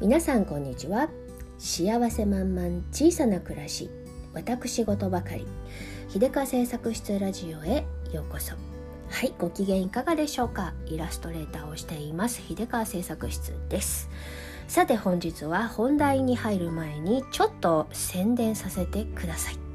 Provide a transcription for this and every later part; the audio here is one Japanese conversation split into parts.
皆さんこんにちは。幸せ満々小さな暮らし。私事ばかり。秀川製作室ラジオへようこそ。はいご機嫌いかがでしょうか。イラストレーターをしています。秀川製作室です。さて本日は本題に入る前にちょっと宣伝させてください。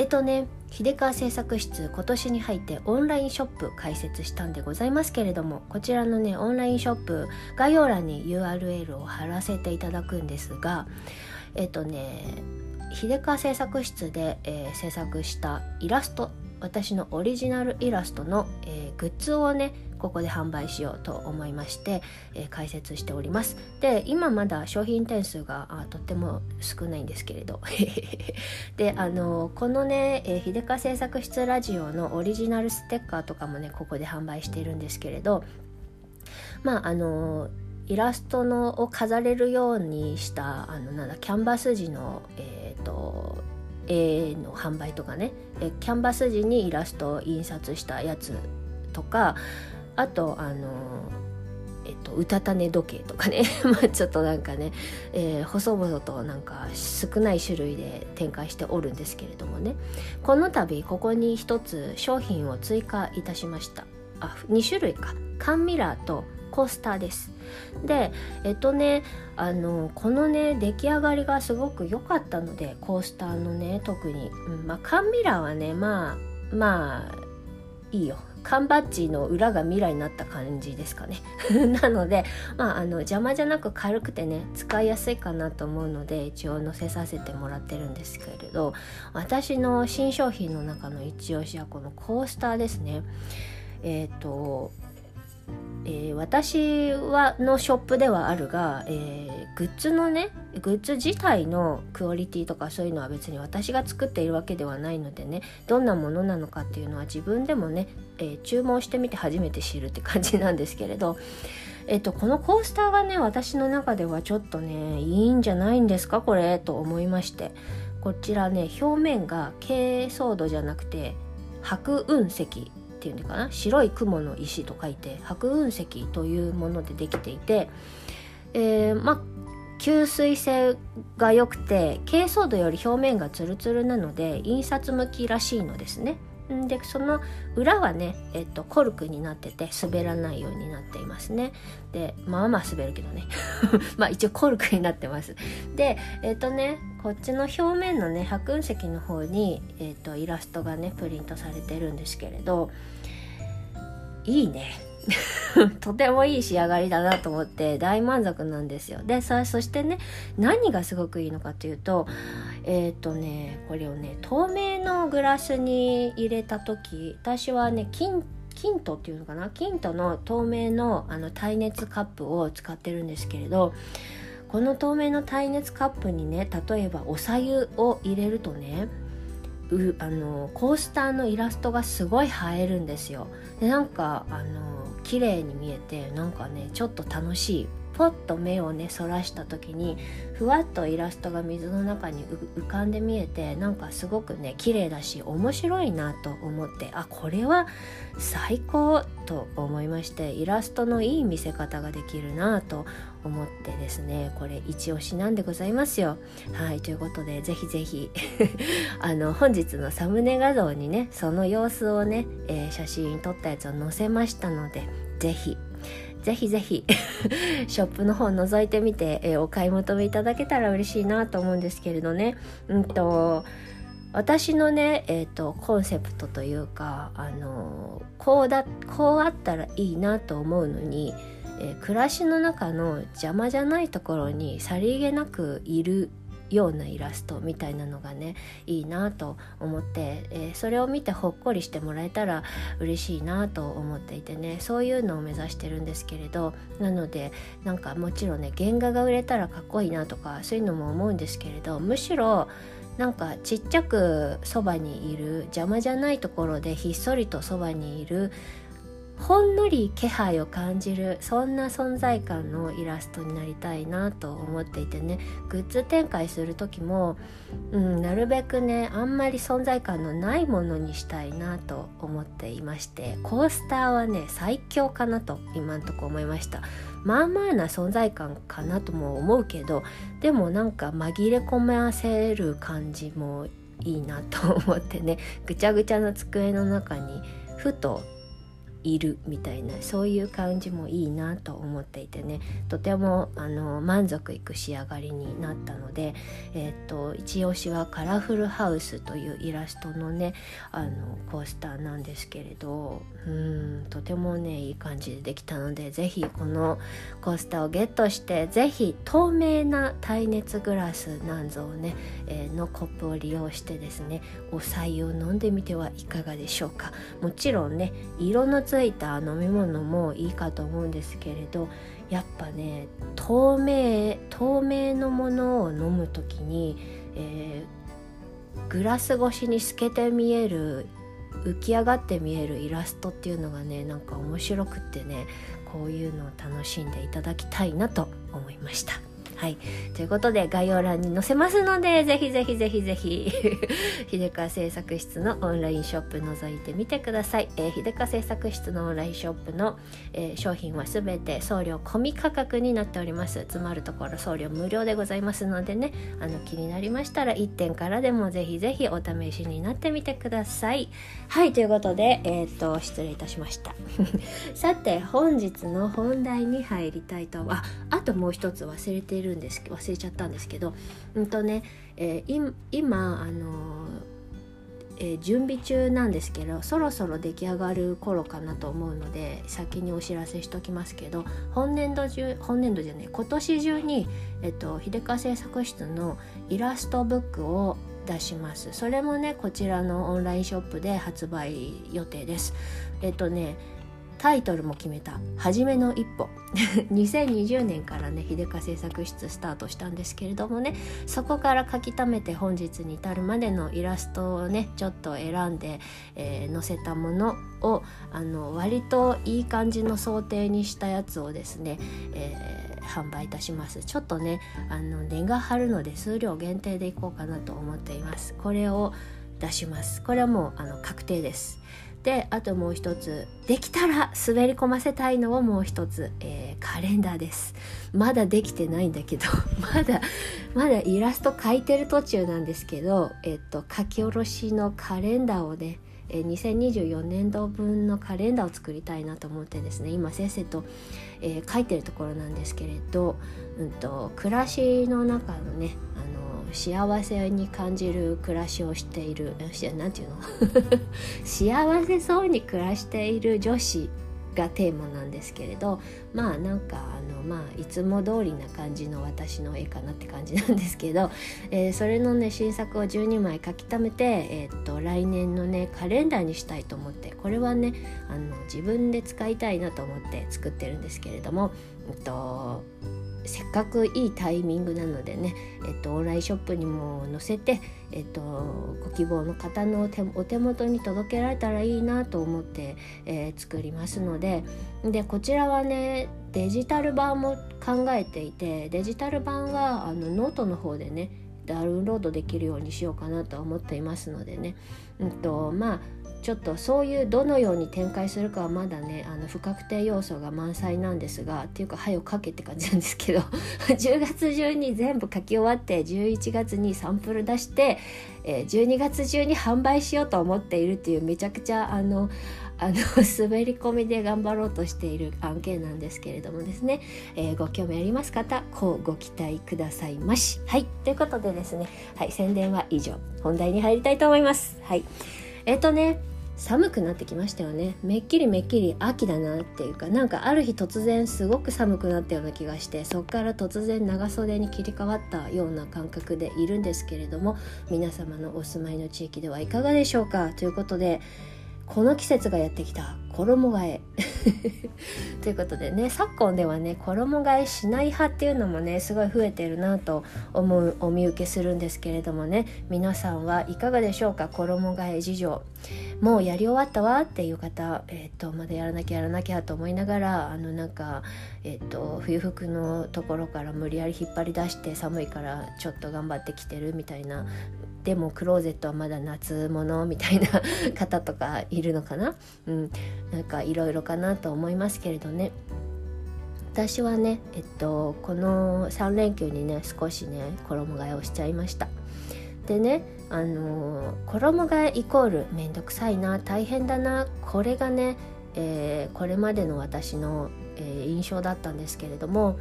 えっとね秀川製作室今年に入ってオンラインショップ開設したんでございますけれどもこちらのねオンラインショップ概要欄に URL を貼らせていただくんですがえっとね秀川製作室で、えー、制作したイラスト私のオリジナルイラストの、えー、グッズをねここで販売しようと思いまして、えー、解説しております。で今まだ商品点数がとっても少ないんですけれど。であのこのね、えー、秀川製作室ラジオのオリジナルステッカーとかもねここで販売しているんですけれどまああのイラストのを飾れるようにしたあのなんだキャンバス地のえっ、ー、との販売とかね。キャンバス地にイラストを印刷したやつとかあとあのえっと、うたた寝時計とかね。まあちょっとなんかね、えー、細々となんか少ない種類で展開しておるんですけれどもね。この度ここに一つ商品を追加いたしました。あ2種類か。缶ミラーとコースターです。でえっとねあのこのね出来上がりがすごく良かったのでコースターのね特に、うん、まあ缶ミラーはねまあまあいいよ。缶バッジの裏が未来になった感じですかね。なのでまああの邪魔じゃなく軽くてね使いやすいかなと思うので一応載せさせてもらってるんですけれど私の新商品の中の一押しはこのコースターですね。えっ、ー、とえー、私はのショップではあるが、えー、グッズのねグッズ自体のクオリティとかそういうのは別に私が作っているわけではないのでねどんなものなのかっていうのは自分でもね、えー、注文してみて初めて知るって感じなんですけれど、えっと、このコースターがね私の中ではちょっとねいいんじゃないんですかこれと思いまして。こちらね表面が珪藻土じゃなくて白雲石。っていうのかな？白い雲の石と書いて白雲石というものでできていて、えー、まあ吸水性が良くて珪藻土より表面がツルツルなので印刷向きらしいのですね。でその裏はね、えっと、コルクになってて滑らないようになっていますね。でまあまあ滑るけどね。まあ一応コルクになってます。でえっとねこっちの表面のね白雲石の方に、えっと、イラストがねプリントされてるんですけれどいいね。とてもいい仕上がりだなと思って大満足なんですよ。でさそしてね何がすごくいいのかというとえっ、ー、とねこれをね透明のグラスに入れた時私はね金キントっていうのかな？キントの透明のあの耐熱カップを使ってるんですけれどこの透明の耐熱カップにね例えばおさゆを入れるとねうあのコースターのイラストがすごい映えるんですよ。でなんかあの綺麗に見えてなんかねちょっと楽しいポッと目をねそらした時にふわっとイラストが水の中に浮かんで見えてなんかすごくね綺麗だし面白いなと思ってあこれは最高と思いましてイラストのいい見せ方ができるなと思ってですねこれ一押しなんでございますよ。はいということでぜひぜひ あの本日のサムネ画像にねその様子をね、えー、写真撮ったやつを載せましたのでぜひぜひぜひ ショップの方覗いてみて、えー、お買い求めいただけたら嬉しいなと思うんですけれどね。うんと私のね、えーと、コンセプトというか、あのこうだこうあったらいいなと思うのに、えー、暮らしの中の邪魔じゃないところにさりげなくいるようなイラストみたいなのがねいいなと思って、えー、それを見てほっこりしてもらえたら嬉しいなと思っていてねそういうのを目指してるんですけれどなのでなんかもちろんね原画が売れたらかっこいいなとかそういうのも思うんですけれどむしろなんかちっちゃくそばにいる邪魔じゃないところでひっそりとそばにいるほんのり気配を感じるそんな存在感のイラストになりたいなと思っていてね。グッズ展開する時も、うん、なるべくねあんまり存在感のないものにしたいなと思っていましてコースターはね最強かなと今んとこ思いました。まあまあな存在感かなとも思うけどでもなんか紛れ込ませる感じもいいなと思ってね。ぐちゃぐちゃな机の中にふといるみたいなそういう感じもいいなと思っていてね。とてもあの満足いく仕上がりになったので、えー、っと一押しはカラフルハウスというイラストのねあのコースターなんですけれどうんとてもねいい感じでできたので是非このコースターをゲットして是非透明な耐熱グラスなんぞをね、えー、のコップを利用してですねお菜を飲んでみてはいかがでしょうか。もちろんね色のついた飲み物もいいかと思うんですけれどやっぱね透明透明のものを飲む時に、えー、グラス越しに透けて見える浮き上がって見えるイラストっていうのがねなんか面白くってねこういうのを楽しんでいただきたいなと思いました。はい。ということで、概要欄に載せますので、ぜひぜひぜひぜひ 秀川製作室のオンラインショップ覗いてみてください。えー、秀川製作室のオンラインショップの、えー、商品はすべて送料込み価格になっております。つまるところ送料無料でございますのでね、あの気になりましたら1点からでもぜひぜひお試しになってみてください。はい、ということで、えっ、と、失礼いたしました。さて、本日の本題に入りたいと、あ、あともう一つ忘れているるんです忘れちゃったんですけどうんとね、えー、今あのえー、準備中なんですけどそろそろ出来上がる頃かなと思うので先にお知らせしときますけど本年度中本年度じゃない今年中に、えっと、秀川製作室のイラストブックを出します。それもねこちらのオンラインショップで発売予定です。えっとねタイトルも決めた「初めの一歩」2020年からね秀香製作室スタートしたんですけれどもね。そこから書き溜めて本日に至るまでのイラストをねちょっと選んで、えー、載せたものをあの割といい感じの想定にしたやつをですね、えー、販売いたします。ちょっとねあの値が張るので数量限定でいこうかなと思っています。これを出します。これはもうあの確定です。であともう一つできたら滑り込ませたいのをもう一つ、えー、カレンダーです。まだできてないんだけど まだまだイラスト描いてる途中なんですけど、えっと、書き下ろしのカレンダーをね2024年度分のカレンダーを作りたいなと思ってですね今先生と、えー、書いてるところなんですけれど、うんと、暮らしの中のねあの幸せに感じる暮らしをしている何て言うの？幸せそうに暮らしている女子がテーマなんですけれどまあなんかあのまあいつも通りな感じの私の絵かなって感じなんですけど、えー、それのね新作を12枚書き溜めて、えー、っと来年のねカレンダーにしたいと思ってこれはねあの自分で使いたいなと思って作ってるんですけれども、えっとせっかくいいタイミングなのでね、えっと、オンラインショップにも載せて、えっと、ご希望の方のお手元に届けられたらいいなと思って、えー、作りますのででこちらはねデジタル版も考えていてデジタル版はあのノートの方でねダウンロードできるようにしようかなと思っていますのでね、うんとまあちょっとそういうどのように展開するかはまだねあの不確定要素が満載なんですがっていうか「はよ書け」って感じなんですけど 10月中に全部書き終わって11月にサンプル出して、えー、12月中に販売しようと思っているっていうめちゃくちゃあのあの 滑り込みで頑張ろうとしている案件なんですけれどもですね、えー、ご興味あります方こうご期待くださいまし。はい。ということでですね、はい、宣伝は以上。本題に入りたいと思います。はい。えっ、とね寒くなってきましたよね。めっきりめっきり秋だなっていうかなんかある日突然すごく寒くなったような気がしてそっから突然長袖に切り替わったような感覚でいるんですけれども皆様のお住まいの地域ではいかがでしょうか？ということでこの季節がやってきた。衣替え。ということでね昨今ではね衣替えしない派っていうのもねすごい増えてるなと思うお見受けするんですけれどもね皆さんはいかがでしょうか？衣替え事情。もうやり終わったわ？っていう方、えーと、まだやらなきゃやらなきゃと思いながらあのなんか、えーと、冬服のところから無理やり引っ張り出して寒いからちょっと頑張ってきてるみたいなでもクローゼットはまだ夏物みたいな方とかいるのかな、うん、なんかいろいろかなと思いますけれどね。私はねえっとこの3連休にね少しね衣替えをしちゃいました。でねあの衣替えイコールめんどくさいな大変だなこれがね、えー、これまでの私の、えー、印象だったんですけれども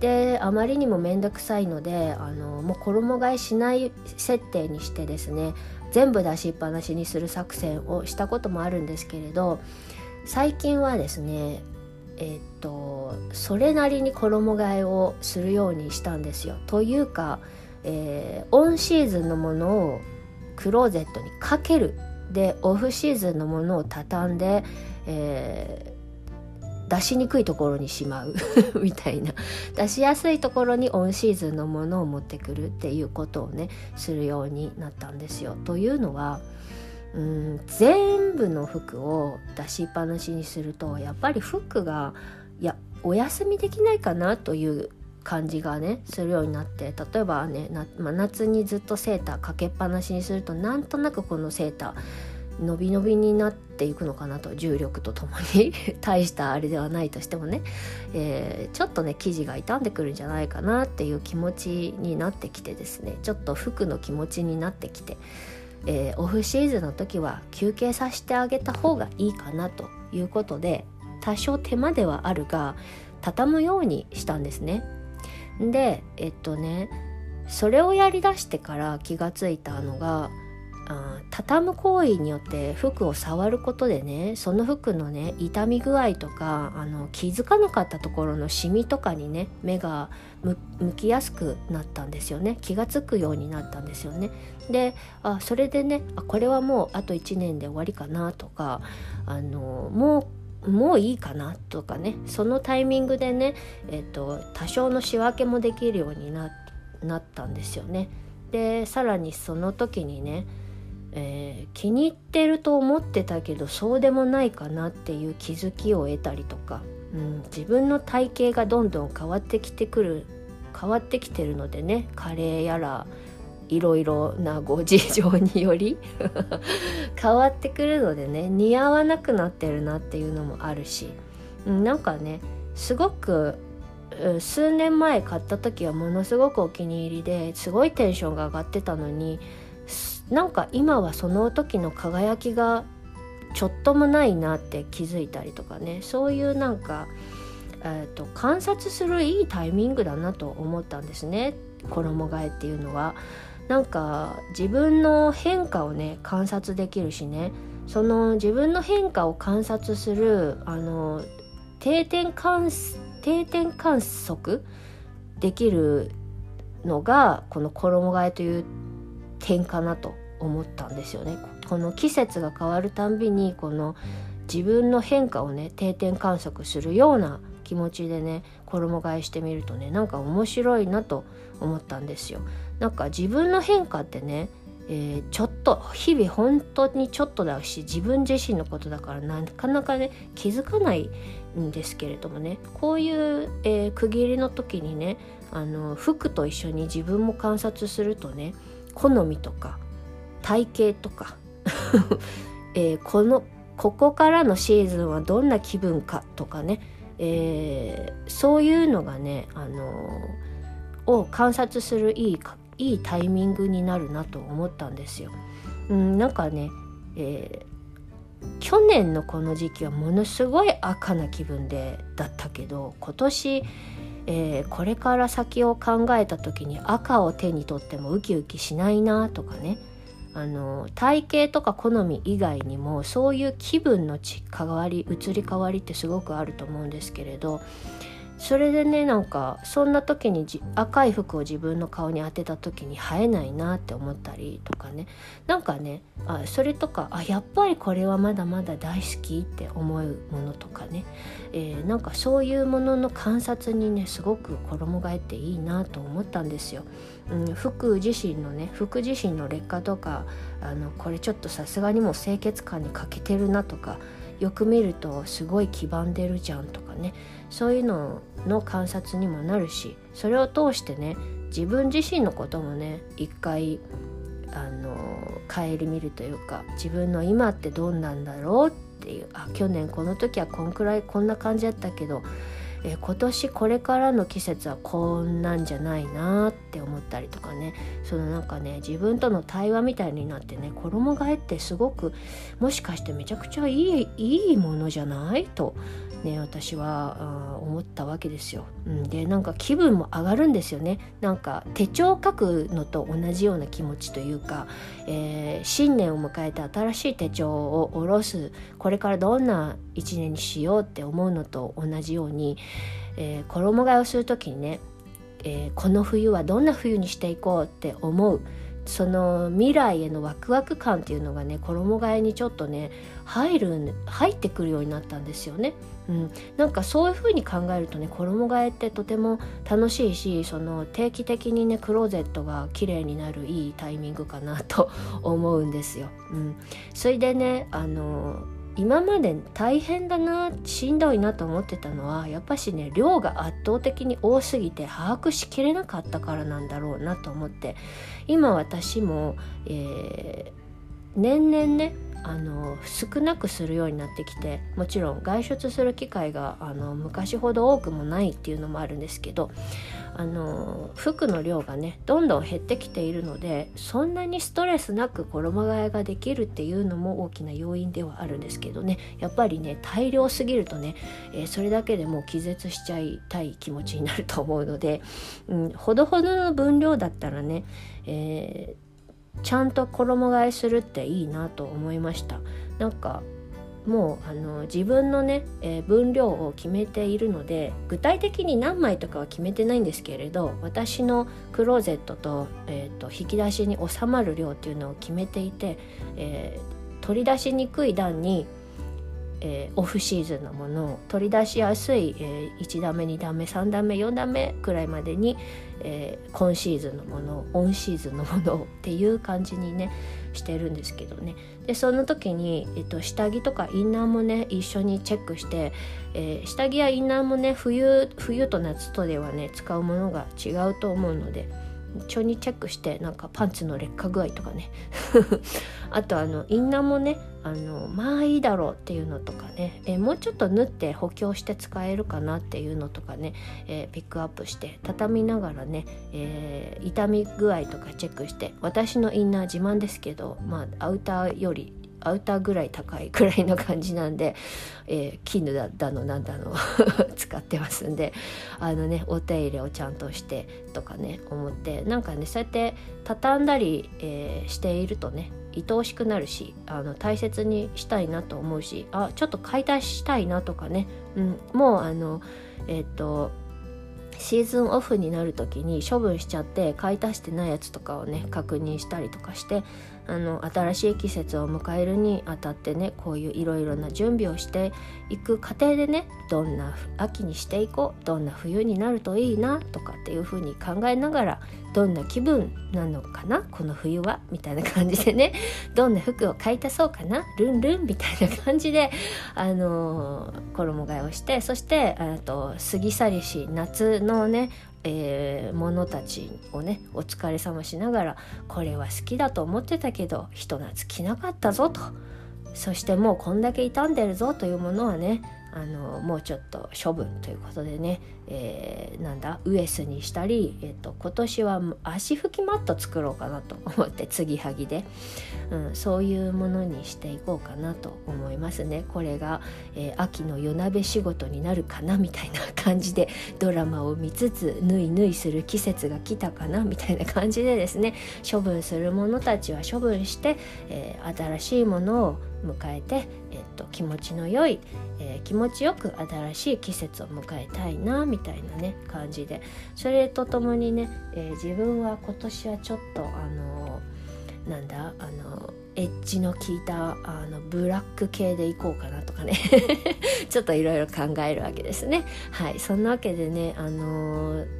であまりにもめんどくさいのであのもう衣替えしない設定にしてですね全部出しっぱなしにする作戦をしたこともあるんですけれど最近はですねえっとそれなりに衣替えをするようにしたんですよ。というか、えー、オンシーズンのものをクローゼットにかけるでオフシーズンのものを畳んで、えー、出しにくいところにしまう みたいな出しやすいところにオンシーズンのものを持ってくるっていうことをねするようになったんですよ。というのはうん全部の服を出しっぱなしにするとやっぱり服がいやお休みできないかなという感じがねするようになって例えばね、夏にずっとセーターかけっぱなしにするとなんとなくこのセーター伸び伸びになっていくのかなと重力とともに。大したあれではないとしてもね、えー、ちょっとね生地が傷んでくるんじゃないかなっていう気持ちになってきてですね。ちょっと服の気持ちになってきて。えー、オフシーズンの時は休憩させてあげた方がいいかなということで多少手間ではあるが畳むようにしたんですね。でえっとねそれをやりだしてから気がついたのがあ畳む行為によって服を触ることでねその服のね傷み具合とかあの気づかなかったところのシミとかにね目が向きやすくなったんですよね気が付くようになったんですよね。であそれでねあこれはもうあと1年で終わりかなとかあのもうもういいかなとかねそのタイミングでね、えっと、多少の仕分けもできるようになったんですよね。でさらにその時にねえー、気に入ってると思ってたけどそうでもないかなっていう気づきを得たりとか、うん、自分の体型がどんどん変わってきてくる変わってきてるのでね加齢やらいろいろなご事情により 変わってくるのでね似合わなくなってるなっていうのもあるし、うん、なんかねすごく数年前買った時はものすごくお気に入りですごいテンションが上がってたのになんか今はその時の輝きがちょっともないなって気づいたりとかね。そういうなんか、えーと、観察するいいタイミングだなと思ったんですね。衣替えっていうのは。なんか自分の変化をね観察できるしね。その自分の変化を観察するあの定点観定点観測できるのがこの衣替えという点かなと思ったんですよね。この季節が変わるたんびにこの自分の変化をね定点観測するような気持ちでね衣替えしてみるとねなんか面白いなと思ったんですよ。なんか自分の変化ってね、えー、ちょっと日々本当にちょっとだし自分自身のことだからなかなかね気づかないんですけれどもねこういう、えー、区切りの時にねあの服と一緒に自分も観察するとね好みとか体型とか、えー、このここからのシーズンはどんな気分かとかね、えー、そういうのがね、あのー、を観察するいいいいタイミングになるなと思ったんですよ。うん、なんかね、え、去年のこの時期はものすごい赤な気分でだったけど今年えー、これから先を考えた時に赤を手に取ってもウキウキしないなとかね。あの体型とか好み以外にもそういう気分の変わり移り変わりってすごくあると思うんですけれどそれでねなんかそんな時に赤い服を自分の顔に当てた時に映えないなって思ったりとかね。なんかねあそれとかあやっぱりこれはまだまだ大好きって思うものとかね、えー、なんかそういうものの観察にねすごく衣替えっていいなと思ったんですよ。うん、服自身のね服自身の劣化とかあのこれちょっとさすがにも清潔感に欠けてるなとかよく見るとすごい黄ばんでるじゃんとかね。そういうのの観察にもなるしそれを通してね自分自身のこともね一回あの顧みるというか自分の今ってどんなんだろうっていうあ去年この時はこんくらいこんな感じだったけどえ今年これからの季節はこんなんじゃないなって思ったりとかね。そのなんかね自分との対話みたいになってね衣替えってすごくもしかしてめちゃくちゃいいいいものじゃない？とね私は思ったわけですよ。うん、でなんか気分も上がるんですよね。なんか手帳を書くのと同じような気持ちというか、えー、新年を迎えて新しい手帳を下ろすこれからどんな一年にしようって思うのと同じように、えー、衣替えをする時にね、えー、この冬はどんな冬にしていこうって思う。その未来へのワクワク感っていうのがね衣替えにちょっとね入る入ってくるようになったんですよね。うん、なんかそういう風に考えるとね衣替えってとても楽しいしその定期的にねクローゼットが綺麗になるいいタイミングかなと 思うんですよ。うん、それでねあの今まで大変だなしんどいなと思ってたのはやっぱしね量が圧倒的に多すぎて把握しきれなかったからなんだろうなと思って。今私も、えー、年々ねあの少なくするようになってきてもちろん外出する機会があの昔ほど多くもないっていうのもあるんですけどあの服の量がねどんどん減ってきているのでそんなにストレスなく衣替えができるっていうのも大きな要因ではあるんですけどね。やっぱりね大量すぎるとね、えー、それだけでもう気絶しちゃいたい気持ちになると思うので、うん、ほどほどの分量だったらね、えーちゃんと衣替えするっていいなと思いました。なんかもうあの自分のね、えー、分量を決めているので具体的に何枚とかは決めてないんですけれど私のクローゼットと,、えーと、引き出しに収まる量っていうのを決めていて、えー、取り出しにくい段にえー、オフシーズンのものを取り出しやすい、えー、1段目2段目3段目4段目くらいまでに、えー、今シーズンのものをオンシーズンのものをっていう感じにねしてるんですけどね。でその時に、えっと、下着とかインナーもね一緒にチェックして、えー、下着やインナーもね冬冬と夏とではね使うものが違うと思うので腸にチェックしてなんかパンツの劣化具合とかね。あとあのインナーもねあのまあいいだろうっていうのとかね、えー、もうちょっと縫って補強して使えるかなっていうのとかね、えー、ピックアップして畳みながらね、えー、痛み具合とかチェックして。私のインナー自慢ですけどまあアウターよりアウターぐらい高いくらいの感じなんで、えー、絹だだのなんだの 使ってますんであのねお手入れをちゃんとしてとかね思ってなんかねそうやって畳んだり、えー、しているとね愛おしくなるしあの大切にしたいなと思うしあちょっと買い足したいなとかね、うん、もうあのえっ、とシーズンオフになる時に処分しちゃって買い足してないやつとかをね確認したりとかしてあの新しい季節を迎えるにあたってねこういういろいろな準備をしていく過程でねどんな秋にしていこうどんな冬になるといいなとかっていう風に考えながらどんな気分なのかなこの冬はみたいな感じでね どんな服を買い足そうかなルンルンみたいな感じで、あのー、衣替えをしてそしてと過ぎ去りし夏のねえー、者たちをねお疲れ様しながらこれは好きだと思ってたけど人懐きなかったぞと。そしてもうこんだけ傷んでるぞというものはねあのもうちょっと処分ということでね、えー、なんだウエスにしたり、えーと、今年は足拭きマット作ろうかなと思って継ぎはぎで、うん、そういうものにしていこうかなと思いますね。これが、えー、秋の夜鍋仕事になるかなみたいな感じでドラマを見つつぬいぬいする季節が来たかなみたいな感じでですね処分するものたちは処分して、えー、新しいものを迎えてと、気持ちの良い、えー、気持ちよく新しい季節を迎えたいなみたいなね感じで。それとともにね、えー、自分は今年はちょっとあのなんだあのエッジの効いたあのブラック系でいこうかなとかね。ちょっといろいろ考えるわけですね。はい。そんなわけでねあのー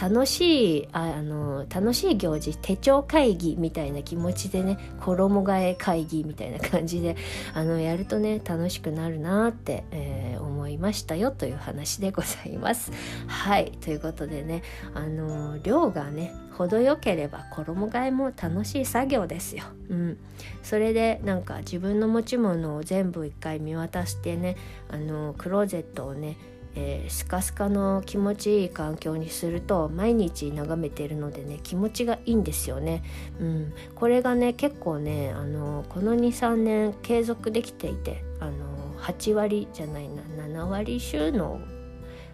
楽しいあの楽しい行事手帳会議みたいな気持ちでね衣替え会議みたいな感じであのやるとね楽しくなるなって、えー、思いましたよという話でございます。はいということでねあの量がね程よければ衣替えも楽しい作業ですよ。うん、それでなんか自分の持ち物を全部一回見渡してねあのクローゼットをねえー、スカスカの気持ちいい環境にすると毎日眺めてるのでね気持ちがいいんですよね。うん、これがね結構ねあのこの23年継続できていてあの8割じゃないな7割収納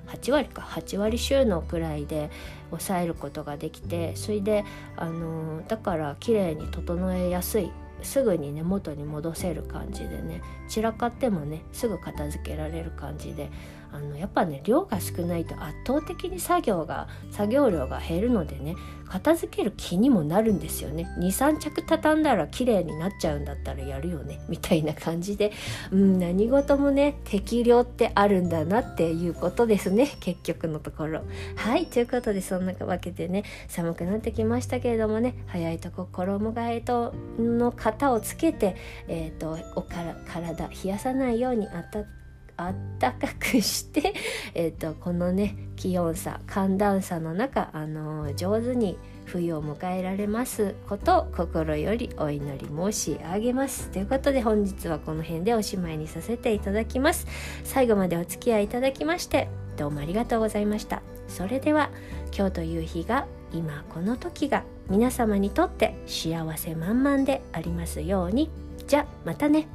8割か8割収納くらいで抑えることができてそれであのだから綺麗に整えやすいすぐにね元に戻せる感じでね散らかってもねすぐ片付けられる感じであのやっぱね量が少ないと圧倒的に作業が作業量が減るのでね片付ける気にもなるんですよね。23着畳んだら綺麗になっちゃうんだったらやるよね。みたいな感じで、うん、何事もね適量ってあるんだなっていうことですね。結局のところ。はいということでそんなわけでね寒くなってきましたけれどもね早いとこ衣替えとの型をつけて、えーと、おから体冷やさないようにあたあったかくして、えーと、このね気温差寒暖差の中、あのー、上手に冬を迎えられますことを心よりお祈り申し上げます。ということで本日はこの辺でおしまいにさせていただきます。最後までお付き合いいただきましてどうもありがとうございました。それでは今日という日が今この時が皆様にとって幸せ満々でありますように。じゃまたね。